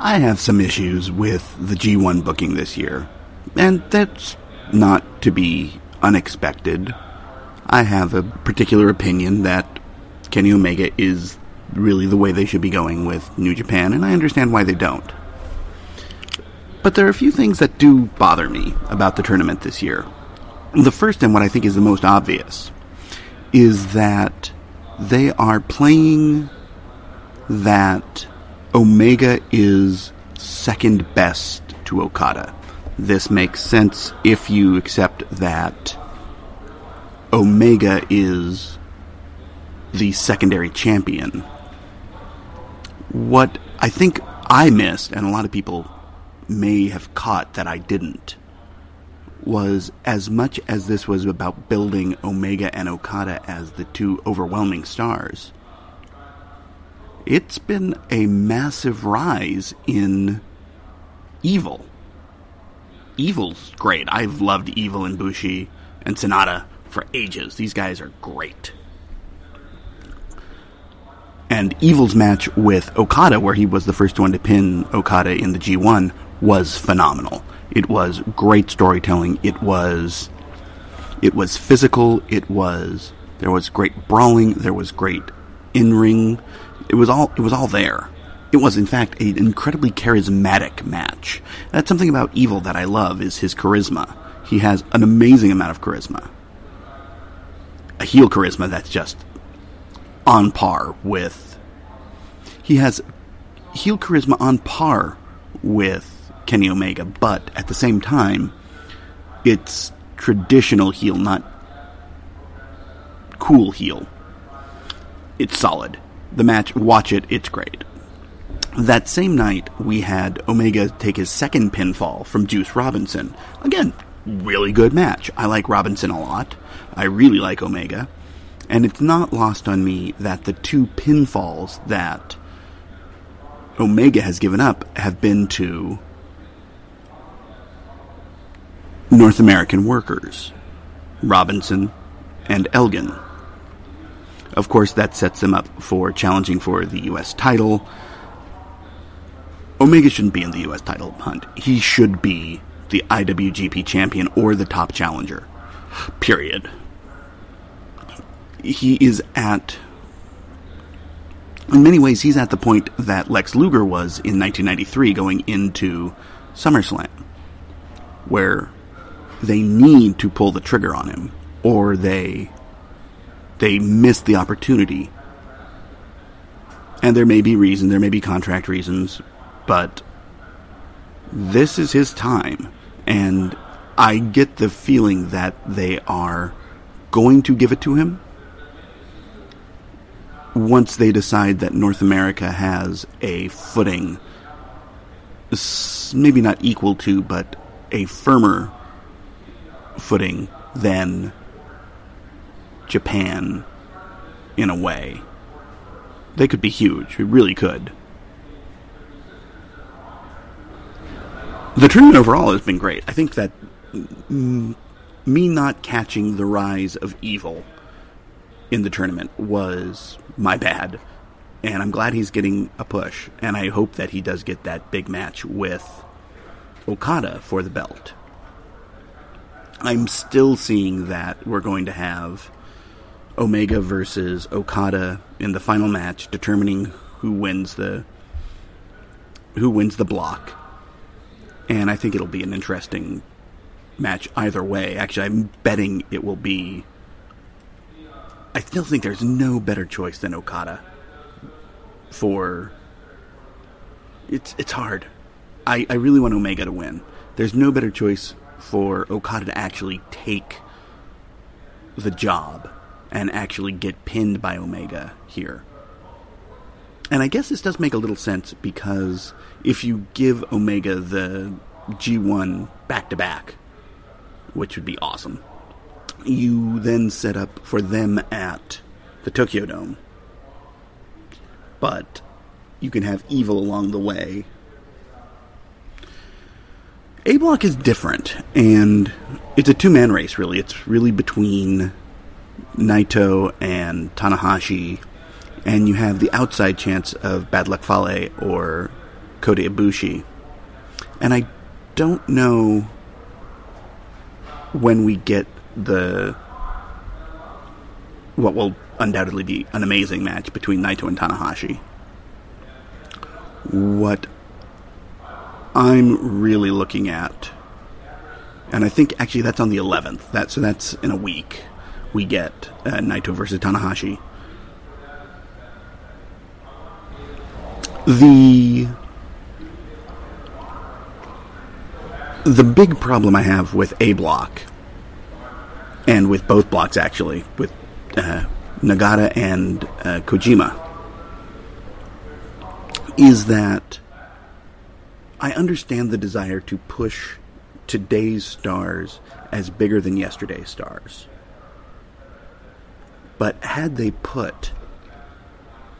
I have some issues with the G1 booking this year, and that's not to be unexpected. I have a particular opinion that Kenny Omega is really the way they should be going with New Japan, and I understand why they don't. But there are a few things that do bother me about the tournament this year. The first, and what I think is the most obvious, is that they are playing that Omega is second best to Okada. This makes sense if you accept that Omega is the secondary champion. What I think I missed, and a lot of people may have caught that I didn't, was as much as this was about building Omega and Okada as the two overwhelming stars, it's been a massive rise in evil. Evil's great. I've loved Evil and Bushi and Sanada for ages. These guys are great. And Evil's match with Okada, where he was the first one to pin Okada in the G1, was phenomenal. It was great storytelling. It was it was physical. It was there was great brawling. There was great in ring. It was all it was all there. It was in fact an incredibly charismatic match. That's something about Evil that I love is his charisma. He has an amazing amount of charisma. A heel charisma that's just on par with he has heel charisma on par with Kenny Omega, but at the same time, it's traditional heel, not cool heel. It's solid. The match, watch it, it's great. That same night, we had Omega take his second pinfall from Juice Robinson. Again, really good match. I like Robinson a lot. I really like Omega. And it's not lost on me that the two pinfalls that Omega has given up have been to North American workers, Robinson and Elgin. Of course, that sets him up for challenging for the U.S. title. Omega shouldn't be in the U.S. title hunt. He should be the IWGP champion or the top challenger. Period. He is at. In many ways, he's at the point that Lex Luger was in 1993 going into SummerSlam, where they need to pull the trigger on him, or they they miss the opportunity. And there may be reason, there may be contract reasons, but this is his time, and I get the feeling that they are going to give it to him once they decide that North America has a footing, maybe not equal to, but a firmer footing than Japan in a way. They could be huge. We really could. The tournament overall has been great. I think that me not catching the rise of evil in the tournament was my bad. And I'm glad he's getting a push. And I hope that he does get that big match with Okada for the belt. I'm still seeing that we're going to have Omega versus Okada in the final match, determining who wins the who wins the block. And I think it'll be an interesting match either way. Actually, I'm betting it will be. I still think there's no better choice than Okada for. It's it's hard. I, I really want Omega to win. There's no better choice for Okada to actually take the job and actually get pinned by Omega here. And I guess this does make a little sense because if you give Omega the G1 back to back, which would be awesome, you then set up for them at the Tokyo Dome. But you can have Evil along the way a Block is different, and it's a two man race, really. It's really between Naito and Tanahashi, and you have the outside chance of Bad Luck Fale or Kota Ibushi. And I don't know when we get the what will undoubtedly be an amazing match between Naito and Tanahashi. What I'm really looking at, and I think actually that's on the 11th. That so that's in a week. We get uh, Naito versus Tanahashi. The the big problem I have with A block, and with both blocks actually, with uh, Nagata and uh, Kojima, is that I understand the desire to push today's stars as bigger than yesterday's stars. But had they put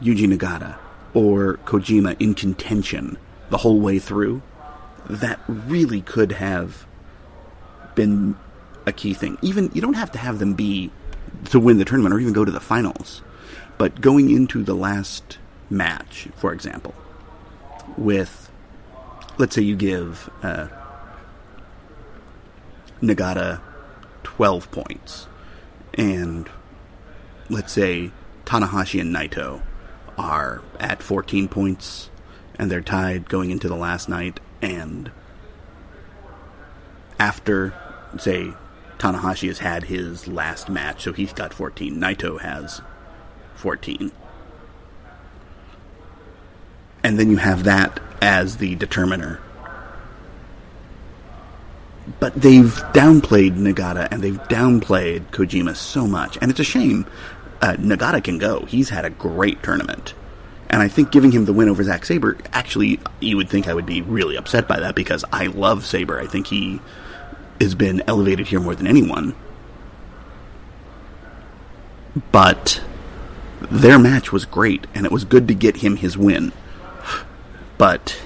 Yuji Nagata or Kojima in contention the whole way through, that really could have been a key thing. Even you don't have to have them be to win the tournament or even go to the finals, but going into the last match, for example, with let's say you give uh, Nagata twelve points, and let's say Tanahashi and Naito are at fourteen points, and they're tied going into the last night and after, say, Tanahashi has had his last match, so he's got 14. Naito has 14. And then you have that as the determiner. But they've downplayed Nagata and they've downplayed Kojima so much. And it's a shame. Uh, Nagata can go. He's had a great tournament. And I think giving him the win over Zack Sabre, actually, you would think I would be really upset by that because I love Sabre. I think he has been elevated here more than anyone. But their match was great, and it was good to get him his win. But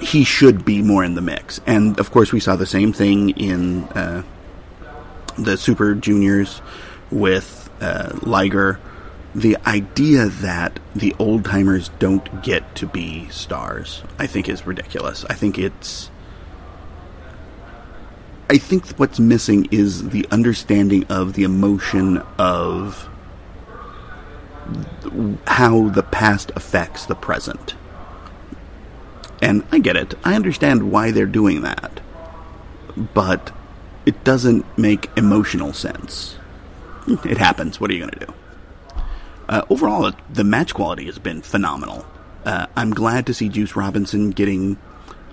he should be more in the mix. And of course, we saw the same thing in uh, the Super Juniors with uh, Liger the idea that the old timers don't get to be stars, I think, is ridiculous. I think it's. I think what's missing is the understanding of the emotion of how the past affects the present. And I get it. I understand why they're doing that. But it doesn't make emotional sense. It happens. What are you going to do? Uh, overall, the match quality has been phenomenal. Uh, I'm glad to see Juice Robinson getting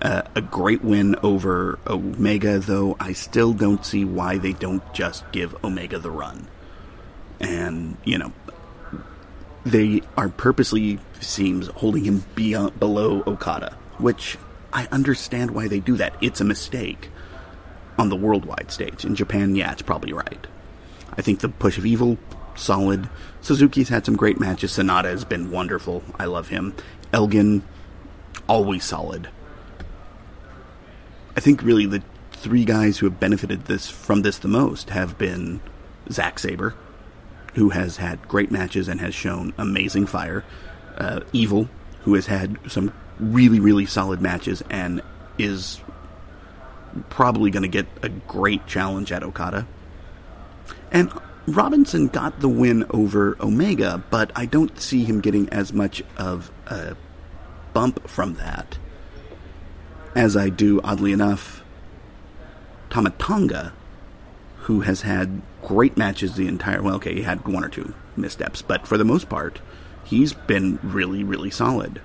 uh, a great win over Omega, though I still don't see why they don't just give Omega the run. And, you know, they are purposely, seems, holding him beyond, below Okada, which I understand why they do that. It's a mistake on the worldwide stage. In Japan, yeah, it's probably right. I think the push of evil solid. Suzuki's had some great matches. Sanada has been wonderful. I love him. Elgin, always solid. I think really the three guys who have benefited this from this the most have been Zack Sabre, who has had great matches and has shown amazing fire. Uh, Evil, who has had some really really solid matches and is probably going to get a great challenge at Okada. And Robinson got the win over Omega, but I don't see him getting as much of a bump from that as I do, oddly enough, Tama Tonga, who has had great matches the entire. Well, okay, he had one or two missteps, but for the most part, he's been really, really solid.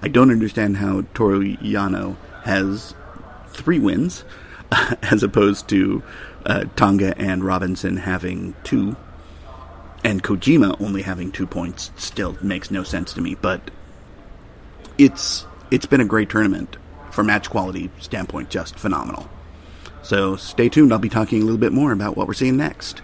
I don't understand how Toru Yano has three wins as opposed to uh, Tonga and Robinson having two, and Kojima only having two points still makes no sense to me. But it's it's been a great tournament for match quality standpoint, just phenomenal. So stay tuned. I'll be talking a little bit more about what we're seeing next.